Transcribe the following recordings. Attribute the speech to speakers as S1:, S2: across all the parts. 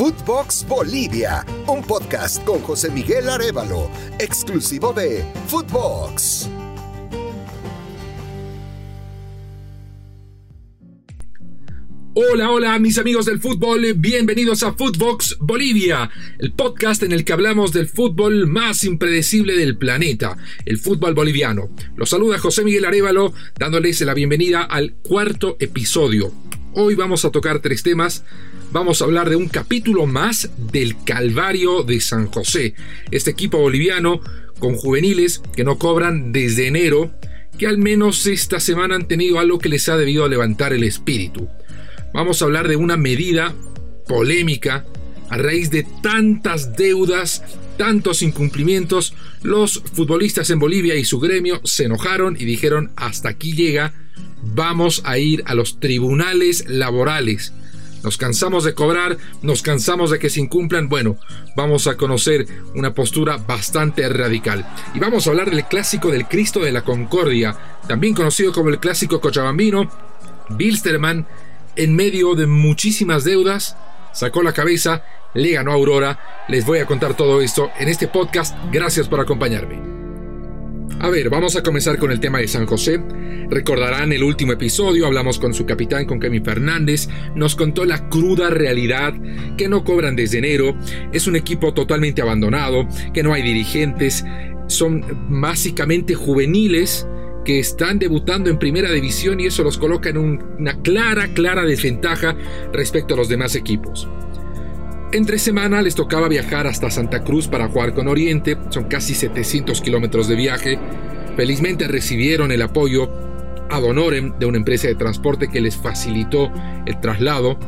S1: Footbox Bolivia, un podcast con José Miguel Arevalo, exclusivo de Footbox.
S2: Hola, hola mis amigos del fútbol, bienvenidos a Footbox Bolivia, el podcast en el que hablamos del fútbol más impredecible del planeta, el fútbol boliviano. Los saluda José Miguel Arevalo, dándoles la bienvenida al cuarto episodio. Hoy vamos a tocar tres temas. Vamos a hablar de un capítulo más del Calvario de San José, este equipo boliviano con juveniles que no cobran desde enero, que al menos esta semana han tenido algo que les ha debido levantar el espíritu. Vamos a hablar de una medida polémica a raíz de tantas deudas, tantos incumplimientos, los futbolistas en Bolivia y su gremio se enojaron y dijeron hasta aquí llega, vamos a ir a los tribunales laborales. Nos cansamos de cobrar, nos cansamos de que se incumplan. Bueno, vamos a conocer una postura bastante radical. Y vamos a hablar del clásico del Cristo de la Concordia, también conocido como el clásico cochabambino. Bilsterman, en medio de muchísimas deudas, sacó la cabeza, le ganó Aurora. Les voy a contar todo esto en este podcast. Gracias por acompañarme. A ver, vamos a comenzar con el tema de San José. Recordarán el último episodio, hablamos con su capitán, con Kevin Fernández, nos contó la cruda realidad, que no cobran desde enero, es un equipo totalmente abandonado, que no hay dirigentes, son básicamente juveniles que están debutando en primera división y eso los coloca en una clara, clara desventaja respecto a los demás equipos. Entre semana les tocaba viajar hasta Santa Cruz para jugar con Oriente, son casi 700 kilómetros de viaje. Felizmente recibieron el apoyo ad honorem de una empresa de transporte que les facilitó el traslado,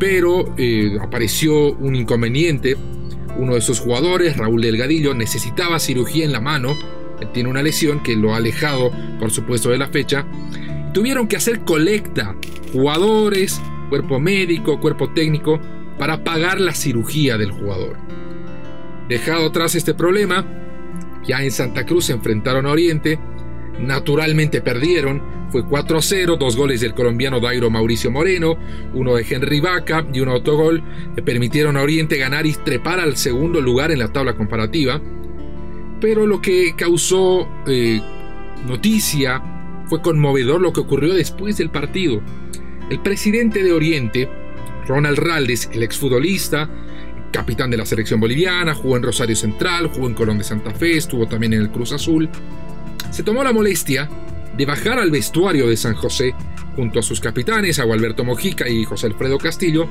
S2: pero eh, apareció un inconveniente. Uno de sus jugadores, Raúl Delgadillo, necesitaba cirugía en la mano, tiene una lesión que lo ha alejado, por supuesto, de la fecha. Tuvieron que hacer colecta, jugadores, cuerpo médico, cuerpo técnico, para pagar la cirugía del jugador. Dejado atrás este problema, ya en Santa Cruz se enfrentaron a Oriente, naturalmente perdieron, fue 4 a 0, dos goles del colombiano Dairo Mauricio Moreno, uno de Henry Vaca y un autogol que permitieron a Oriente ganar y trepar al segundo lugar en la tabla comparativa. Pero lo que causó eh, noticia fue conmovedor lo que ocurrió después del partido. El presidente de Oriente, Ronald Raldes, el exfutbolista, capitán de la selección boliviana, jugó en Rosario Central, jugó en Colón de Santa Fe, estuvo también en el Cruz Azul, se tomó la molestia de bajar al vestuario de San José junto a sus capitanes, a Gualberto Mojica y José Alfredo Castillo,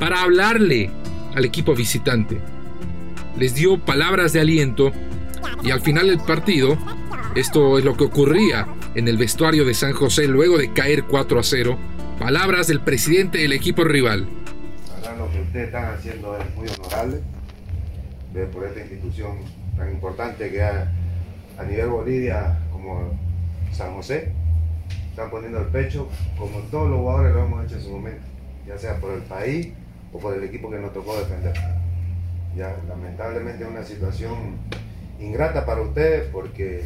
S2: para hablarle al equipo visitante. Les dio palabras de aliento y al final del partido, esto es lo que ocurría en el vestuario de San José luego de caer 4 a 0, Palabras del presidente del equipo rival.
S3: Ahora lo que ustedes están haciendo es muy honorable por esta institución tan importante que a, a nivel Bolivia como San José. Están poniendo el pecho como todos los jugadores lo hemos hecho en su momento, ya sea por el país o por el equipo que nos tocó defender. Lamentablemente es una situación ingrata para ustedes porque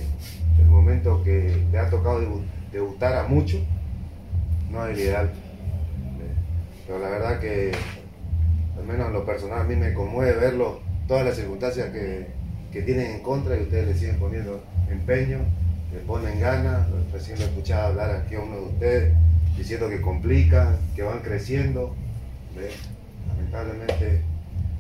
S3: el momento que le ha tocado debutar a muchos no ideal. Pero la verdad que, al menos en lo personal, a mí me conmueve verlo, todas las circunstancias que, tienen en contra y ustedes le siguen poniendo empeño, le ponen ganas. Recién lo escuchaba hablar aquí a uno de ustedes diciendo que complican, que van creciendo. Lamentablemente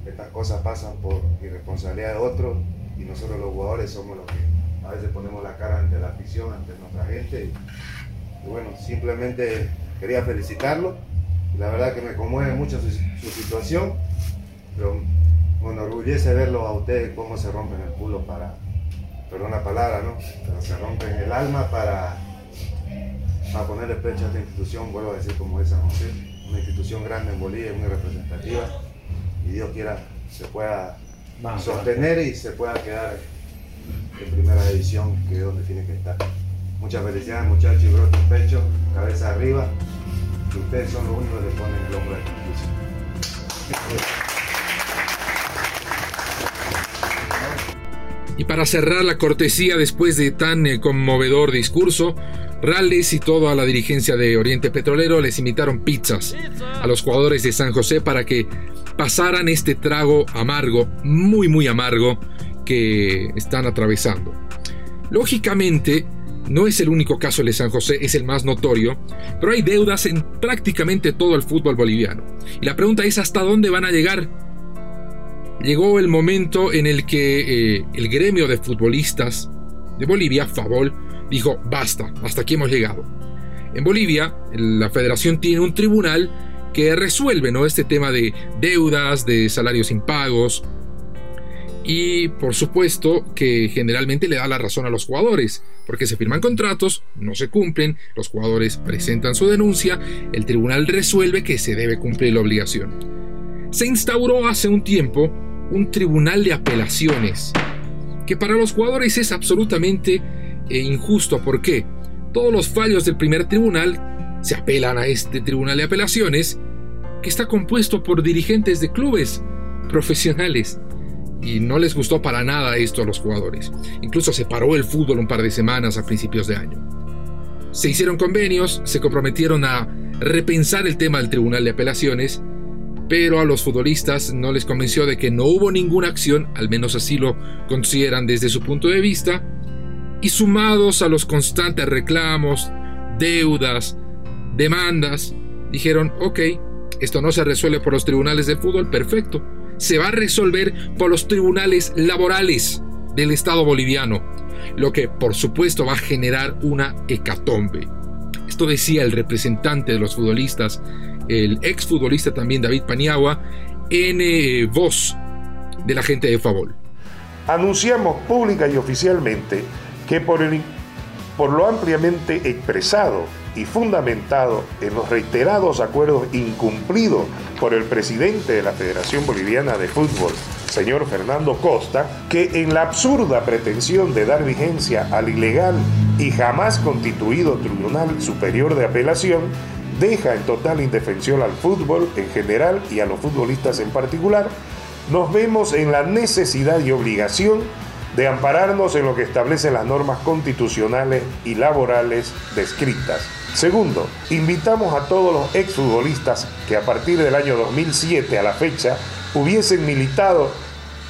S3: estas cosas pasan por irresponsabilidad de otros y nosotros los jugadores somos los que a veces ponemos la cara ante la afición, ante nuestra gente. Bueno, simplemente quería felicitarlo. La verdad que me conmueve mucho su, situación, pero me enorgullece verlo a ustedes cómo se rompen el culo para, perdón la palabra, ¿no? Pero se rompen el alma para, para ponerle pecho a esta institución, vuelvo a decir como es San José, una institución grande en Bolivia, muy representativa, y Dios quiera se pueda sostener y se pueda quedar en primera división, que es donde tiene que estar. Muchas felicidades muchachos y brote pecho, cabeza arriba, ustedes son los únicos que ponen el hombro de justicia.
S2: Y para cerrar la cortesía después de tan eh, conmovedor discurso, Rales y toda la dirigencia de Oriente Petrolero les invitaron pizzas a los jugadores de San José para que pasaran este trago amargo, muy muy amargo, que están atravesando. Lógicamente, no es el único caso de San José, es el más notorio, pero hay deudas en prácticamente todo el fútbol boliviano. Y la pregunta es hasta dónde van a llegar. Llegó el momento en el que eh, el gremio de futbolistas de Bolivia, Favol, dijo, basta, hasta aquí hemos llegado. En Bolivia, la federación tiene un tribunal que resuelve ¿no? este tema de deudas, de salarios impagos, y por supuesto que generalmente le da la razón a los jugadores, porque se firman contratos, no se cumplen, los jugadores presentan su denuncia, el tribunal resuelve que se debe cumplir la obligación. Se instauró hace un tiempo un tribunal de apelaciones, que para los jugadores es absolutamente e injusto. ¿Por qué? Todos los fallos del primer tribunal se apelan a este tribunal de apelaciones que está compuesto por dirigentes de clubes profesionales. Y no les gustó para nada esto a los jugadores. Incluso se paró el fútbol un par de semanas a principios de año. Se hicieron convenios, se comprometieron a repensar el tema del tribunal de apelaciones, pero a los futbolistas no les convenció de que no hubo ninguna acción, al menos así lo consideran desde su punto de vista, y sumados a los constantes reclamos, deudas, demandas, dijeron, ok, esto no se resuelve por los tribunales de fútbol, perfecto, se va a resolver por los tribunales laborales del Estado boliviano, lo que por supuesto va a generar una hecatombe. Esto decía el representante de los futbolistas, el exfutbolista también David Paniagua, en eh, voz de la gente de Favol.
S4: Anunciamos pública y oficialmente que por, lo ampliamente expresado y fundamentado en los reiterados acuerdos incumplidos por el presidente de la Federación Boliviana de Fútbol, señor Fernando Costa, que en la absurda pretensión de dar vigencia al ilegal y jamás constituido Tribunal Superior de Apelación, deja en total indefensión al fútbol en general y a los futbolistas en particular, nos vemos en la necesidad y obligación de ampararnos en lo que establecen las normas constitucionales y laborales descritas. Segundo, invitamos a todos los exfutbolistas que a partir del año 2007 a la fecha hubiesen militado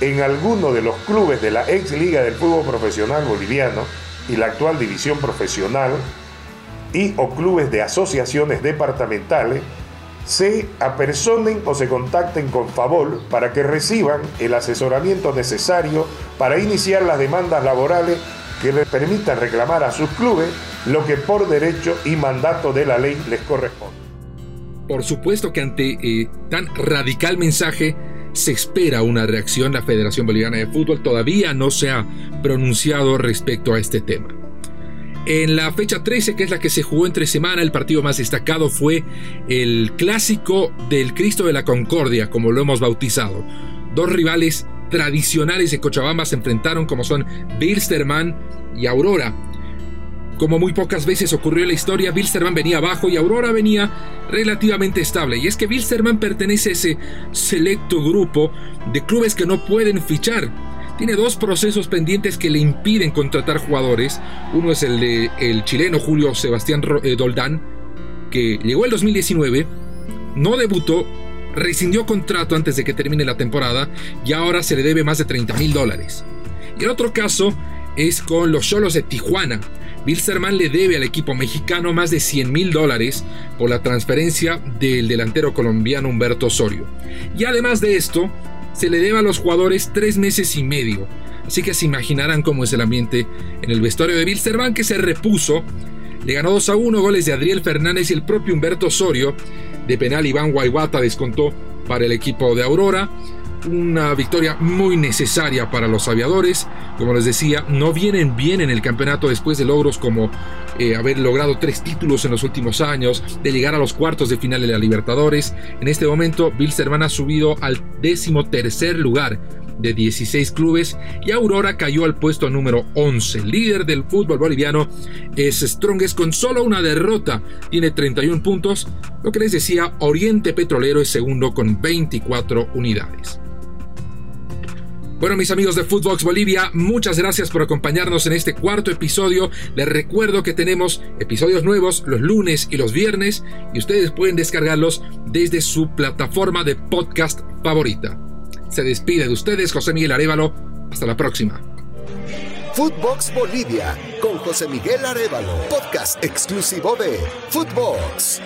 S4: en alguno de los clubes de la ex Liga del Fútbol Profesional Boliviano y la actual División Profesional y o clubes de asociaciones departamentales se apersonen o se contacten con Favol para que reciban el asesoramiento necesario para iniciar las demandas laborales que les permitan reclamar a sus clubes lo que por derecho y mandato de la ley les corresponde.
S2: Por supuesto que ante eh, tan radical mensaje se espera una reacción. La Federación Boliviana de Fútbol todavía no se ha pronunciado respecto a este tema. En la fecha 13, que es la que se jugó entre semana, el partido más destacado fue el clásico del Cristo de la Concordia, como lo hemos bautizado. Dos rivales tradicionales de Cochabamba se enfrentaron como son Bilsterman y Aurora. Como muy pocas veces ocurrió en la historia, Bilsterman venía abajo y Aurora venía relativamente estable. Y es que Bilsterman pertenece a ese selecto grupo de clubes que no pueden fichar tiene dos procesos pendientes que le impiden contratar jugadores. Uno es el de el chileno Julio Sebastián eh, Doldán, que llegó el 2019, no debutó, rescindió contrato antes de que termine la temporada y ahora se le debe más de 30 mil dólares. Y el otro caso es con los Cholos de Tijuana. Bilsterman le debe al equipo mexicano más de 100 mil dólares por la transferencia del delantero colombiano Humberto Osorio. Y además de esto, se le debe a los jugadores tres meses y medio. Así que se imaginarán cómo es el ambiente en el vestuario de Bilsterman que se repuso. Le ganó 2 a 1 goles de Adriel Fernández y el propio Humberto Osorio. De penal Iván Guaybata descontó para el equipo de Aurora. Una victoria muy necesaria para los aviadores. Como les decía, no vienen bien en el campeonato después de logros como eh, haber logrado tres títulos en los últimos años, de llegar a los cuartos de final de la Libertadores. En este momento, Bilsterman ha subido al décimo tercer lugar de 16 clubes y Aurora cayó al puesto número 11. Líder del fútbol boliviano es Strongest con solo una derrota, tiene 31 puntos. Lo que les decía, Oriente Petrolero es segundo con 24 unidades. Bueno, mis amigos de Footbox Bolivia, muchas gracias por acompañarnos en este cuarto episodio. Les recuerdo que tenemos episodios nuevos los lunes y los viernes y ustedes pueden descargarlos desde su plataforma de podcast favorita. Se despide de ustedes José Miguel Arevalo. Hasta la próxima.
S1: Footbox Bolivia con José Miguel Arevalo, podcast exclusivo de Footbox.